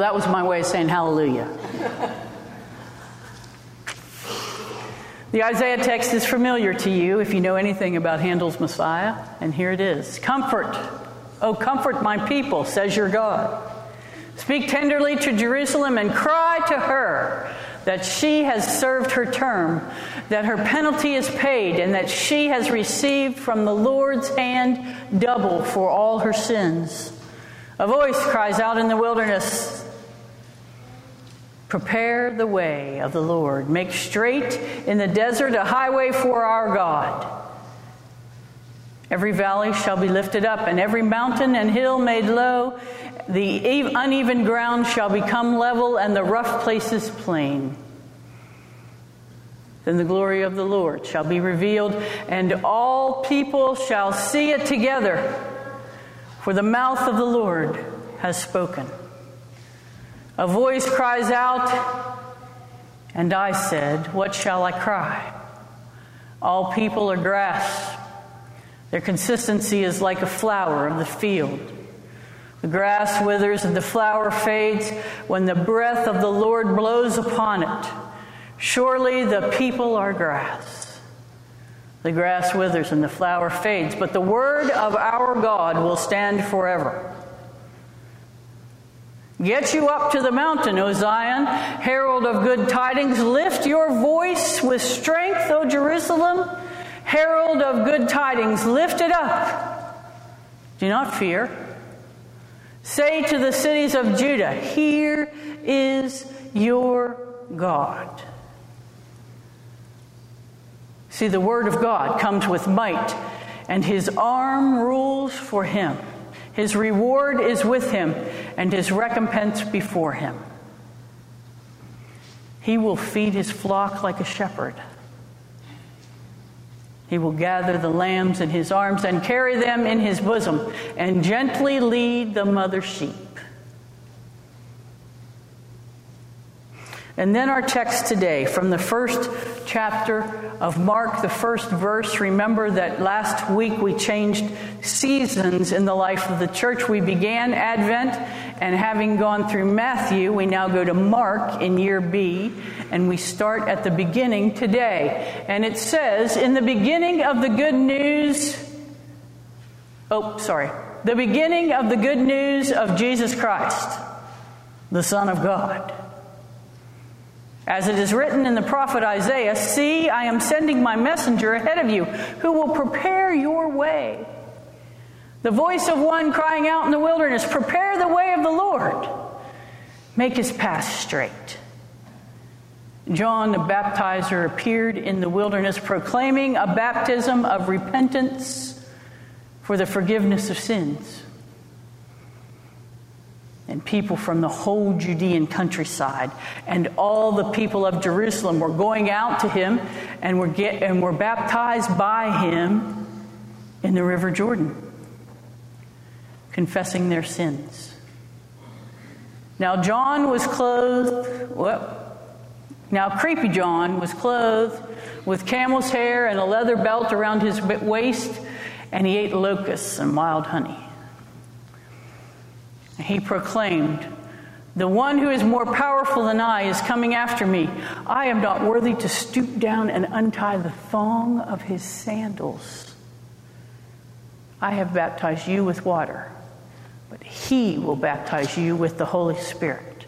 That was my way of saying hallelujah. the Isaiah text is familiar to you if you know anything about Handel's Messiah, and here it is Comfort, oh, comfort my people, says your God. Speak tenderly to Jerusalem and cry to her that she has served her term, that her penalty is paid, and that she has received from the Lord's hand double for all her sins. A voice cries out in the wilderness Prepare the way of the Lord, make straight in the desert a highway for our God. Every valley shall be lifted up, and every mountain and hill made low. The uneven ground shall become level, and the rough places plain. Then the glory of the Lord shall be revealed, and all people shall see it together, for the mouth of the Lord has spoken. A voice cries out, and I said, What shall I cry? All people are grass. Their consistency is like a flower of the field. The grass withers and the flower fades when the breath of the Lord blows upon it. Surely the people are grass. The grass withers and the flower fades, but the word of our God will stand forever. Get you up to the mountain, O Zion, herald of good tidings. Lift your voice with strength, O Jerusalem, herald of good tidings. Lift it up. Do not fear. Say to the cities of Judah, Here is your God. See, the word of God comes with might, and his arm rules for him. His reward is with him, and his recompense before him. He will feed his flock like a shepherd. He will gather the lambs in his arms and carry them in his bosom, and gently lead the mother sheep. And then our text today from the first chapter of Mark, the first verse. Remember that last week we changed seasons in the life of the church. We began Advent, and having gone through Matthew, we now go to Mark in year B, and we start at the beginning today. And it says, In the beginning of the good news, oh, sorry, the beginning of the good news of Jesus Christ, the Son of God. As it is written in the prophet Isaiah, See, I am sending my messenger ahead of you who will prepare your way. The voice of one crying out in the wilderness, Prepare the way of the Lord, make his path straight. John the baptizer appeared in the wilderness proclaiming a baptism of repentance for the forgiveness of sins and people from the whole Judean countryside. And all the people of Jerusalem were going out to him and were, get, and were baptized by him in the River Jordan, confessing their sins. Now, John was clothed, well, now, creepy John was clothed with camel's hair and a leather belt around his waist, and he ate locusts and wild honey he proclaimed, The one who is more powerful than I is coming after me. I am not worthy to stoop down and untie the thong of his sandals. I have baptized you with water, but he will baptize you with the Holy Spirit.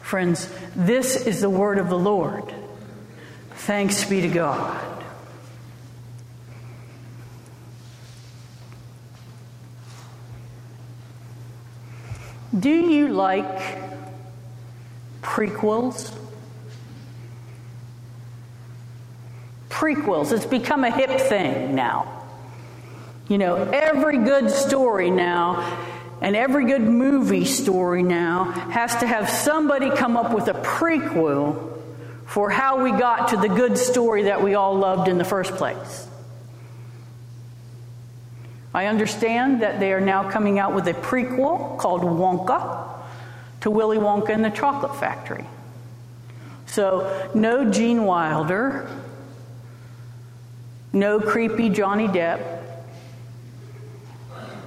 Friends, this is the word of the Lord. Thanks be to God. Do you like prequels? Prequels, it's become a hip thing now. You know, every good story now and every good movie story now has to have somebody come up with a prequel for how we got to the good story that we all loved in the first place. I understand that they are now coming out with a prequel called Wonka to Willy Wonka and the Chocolate Factory. So, no Gene Wilder, no creepy Johnny Depp.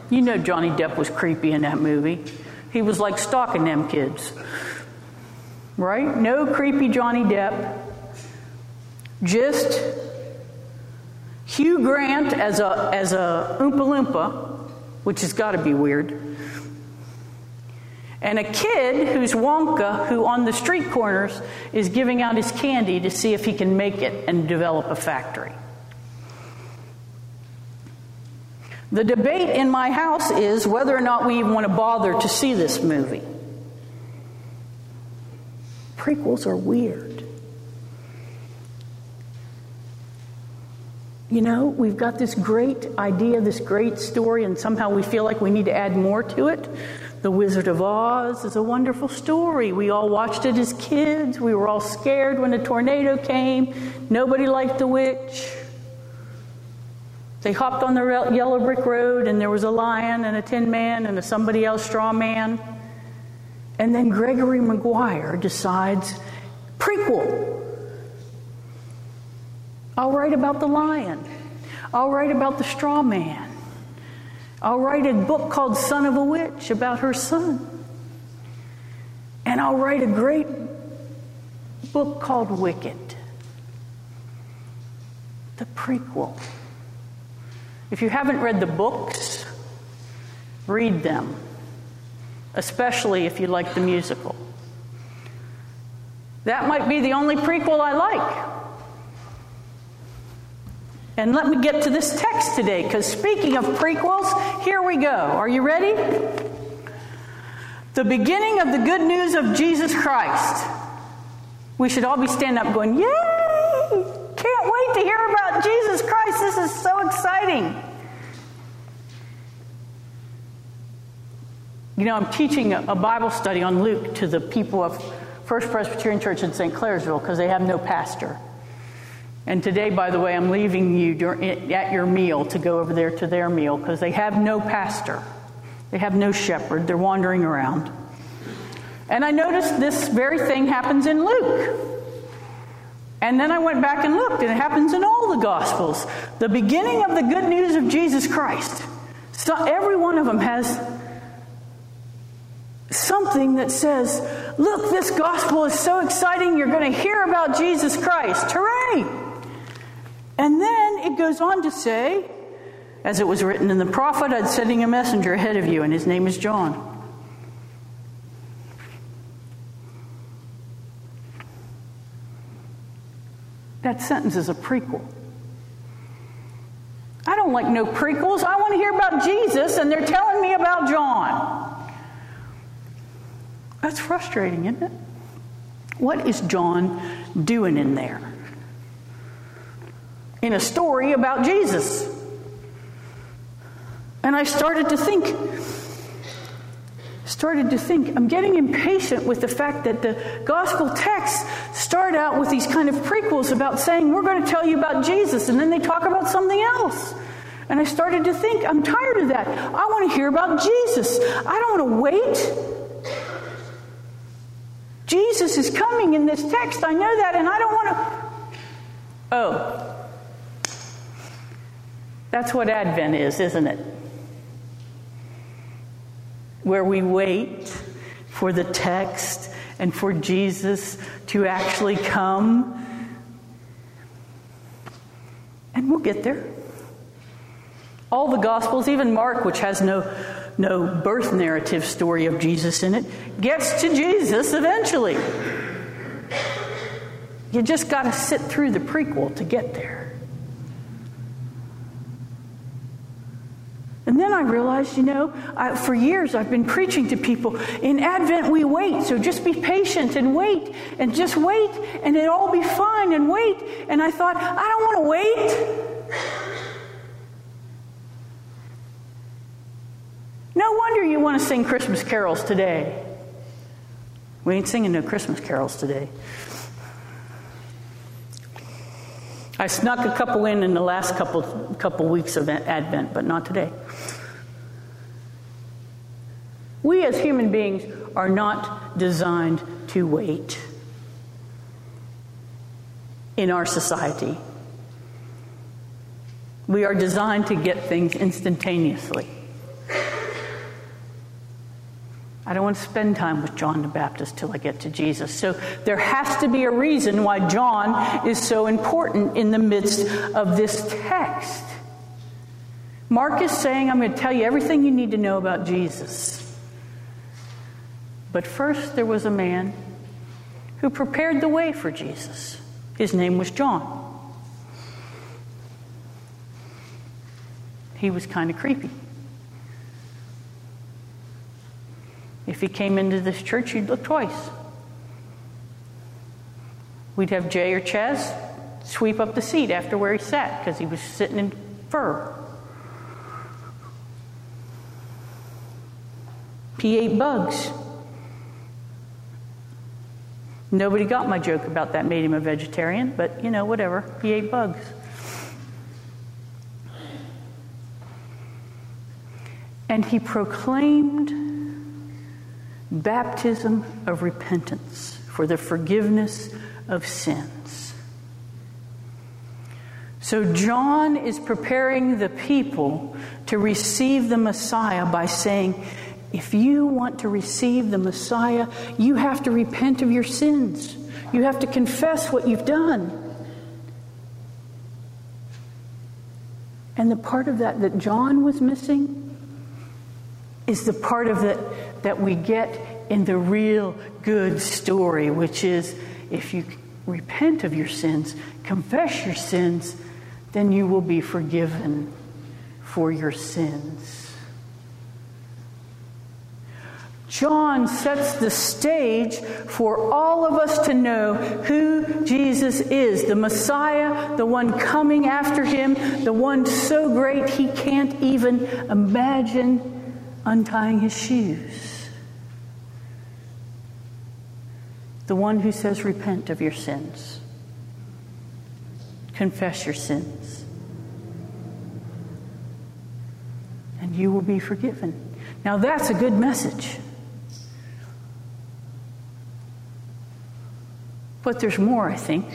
You know Johnny Depp was creepy in that movie. He was like stalking them kids. Right? No creepy Johnny Depp. Just Hugh Grant as a, as a Oompa Loompa, which has got to be weird. And a kid who's Wonka, who on the street corners is giving out his candy to see if he can make it and develop a factory. The debate in my house is whether or not we even want to bother to see this movie. Prequels are weird. You know, we've got this great idea, this great story, and somehow we feel like we need to add more to it. The Wizard of Oz is a wonderful story. We all watched it as kids. We were all scared when a tornado came. Nobody liked the witch. They hopped on the yellow brick road, and there was a lion and a tin man and a somebody else straw man. And then Gregory Maguire decides prequel. I'll write about the lion. I'll write about the straw man. I'll write a book called Son of a Witch about her son. And I'll write a great book called Wicked. The prequel. If you haven't read the books, read them, especially if you like the musical. That might be the only prequel I like. And let me get to this text today, because speaking of prequels, here we go. Are you ready? The beginning of the good news of Jesus Christ. We should all be standing up going, Yay! Can't wait to hear about Jesus Christ. This is so exciting. You know, I'm teaching a Bible study on Luke to the people of First Presbyterian Church in St. Clairsville because they have no pastor. And today, by the way, I'm leaving you at your meal to go over there to their meal because they have no pastor. They have no shepherd. They're wandering around. And I noticed this very thing happens in Luke. And then I went back and looked, and it happens in all the Gospels. The beginning of the good news of Jesus Christ. So every one of them has something that says, Look, this gospel is so exciting, you're going to hear about Jesus Christ. Hooray! And then it goes on to say, as it was written in the prophet, I'm sending a messenger ahead of you, and his name is John. That sentence is a prequel. I don't like no prequels. I want to hear about Jesus, and they're telling me about John. That's frustrating, isn't it? What is John doing in there? In a story about Jesus. And I started to think, started to think, I'm getting impatient with the fact that the gospel texts start out with these kind of prequels about saying, We're going to tell you about Jesus, and then they talk about something else. And I started to think, I'm tired of that. I want to hear about Jesus. I don't want to wait. Jesus is coming in this text. I know that, and I don't want to. Oh. That's what Advent is, isn't it? where we wait for the text and for Jesus to actually come. And we'll get there. All the Gospels, even Mark, which has no, no birth narrative story of Jesus in it, gets to Jesus eventually. You just got to sit through the prequel to get there. Then I realized, you know, I, for years I've been preaching to people in Advent we wait, so just be patient and wait, and just wait, and it'll all be fine, and wait. And I thought, I don't want to wait. No wonder you want to sing Christmas carols today. We ain't singing no Christmas carols today. I snuck a couple in in the last couple, couple weeks of Advent, but not today. We as human beings are not designed to wait in our society. We are designed to get things instantaneously. I don't want to spend time with John the Baptist till I get to Jesus. So there has to be a reason why John is so important in the midst of this text. Mark is saying, I'm going to tell you everything you need to know about Jesus. But first, there was a man who prepared the way for Jesus. His name was John. He was kind of creepy. If he came into this church, you'd look twice. We'd have Jay or Chaz sweep up the seat after where he sat because he was sitting in fur. He ate bugs. Nobody got my joke about that made him a vegetarian, but you know, whatever. He ate bugs. And he proclaimed baptism of repentance for the forgiveness of sins. So, John is preparing the people to receive the Messiah by saying, if you want to receive the Messiah, you have to repent of your sins. You have to confess what you've done. And the part of that that John was missing is the part of it that we get in the real good story, which is if you repent of your sins, confess your sins, then you will be forgiven for your sins. John sets the stage for all of us to know who Jesus is the Messiah, the one coming after him, the one so great he can't even imagine untying his shoes. The one who says, Repent of your sins, confess your sins, and you will be forgiven. Now, that's a good message. But there's more, I think.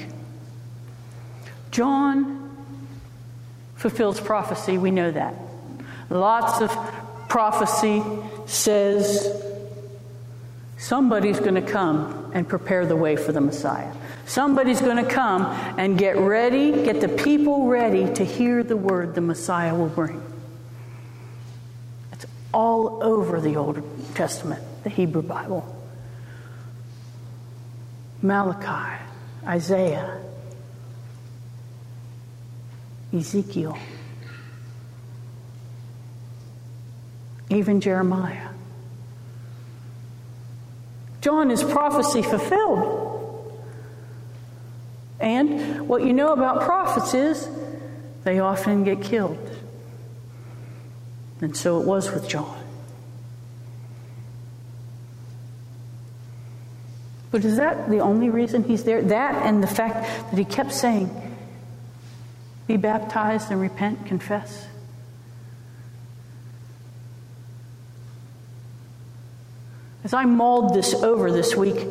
John fulfills prophecy, we know that. Lots of prophecy says somebody's going to come and prepare the way for the Messiah. Somebody's going to come and get ready, get the people ready to hear the word the Messiah will bring. It's all over the Old Testament, the Hebrew Bible. Malachi, Isaiah, Ezekiel. Even Jeremiah. John is prophecy fulfilled. And what you know about prophets is they often get killed. And so it was with John. But is that the only reason he's there? That and the fact that he kept saying, be baptized and repent, confess. As I mulled this over this week,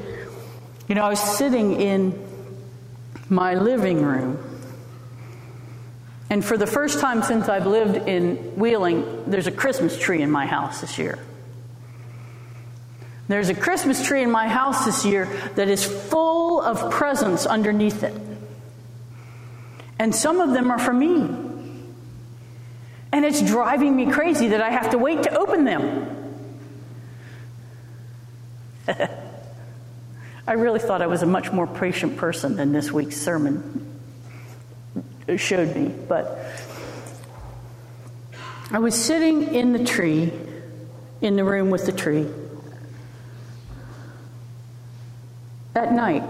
you know, I was sitting in my living room. And for the first time since I've lived in Wheeling, there's a Christmas tree in my house this year. There's a Christmas tree in my house this year that is full of presents underneath it. And some of them are for me. And it's driving me crazy that I have to wait to open them. I really thought I was a much more patient person than this week's sermon showed me, but I was sitting in the tree, in the room with the tree, at night,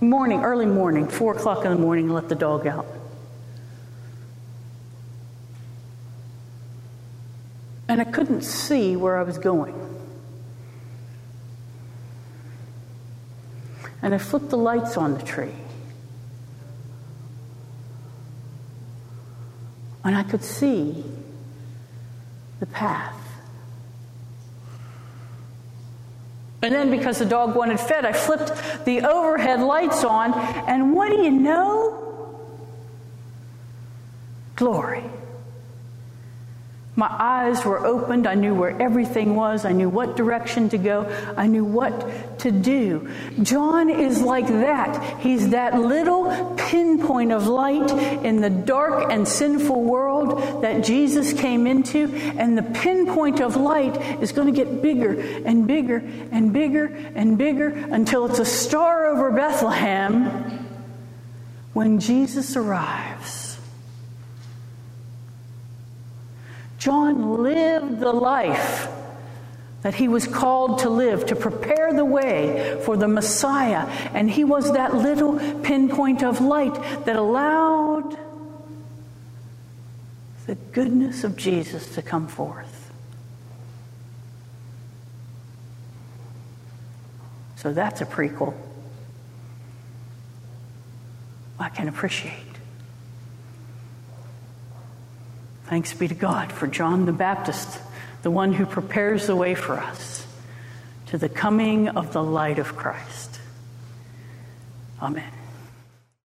morning, early morning, four o'clock in the morning, let the dog out. And I couldn't see where I was going. And I flipped the lights on the tree. And I could see the path. And then, because the dog wanted fed, I flipped the overhead lights on, and what do you know? Glory. My eyes were opened. I knew where everything was. I knew what direction to go. I knew what to do. John is like that. He's that little pinpoint of light in the dark and sinful world that Jesus came into. And the pinpoint of light is going to get bigger and bigger and bigger and bigger until it's a star over Bethlehem when Jesus arrives. John lived the life that he was called to live, to prepare the way for the Messiah. And he was that little pinpoint of light that allowed the goodness of Jesus to come forth. So that's a prequel I can appreciate. Thanks be to God for John the Baptist, the one who prepares the way for us to the coming of the light of Christ. Amen.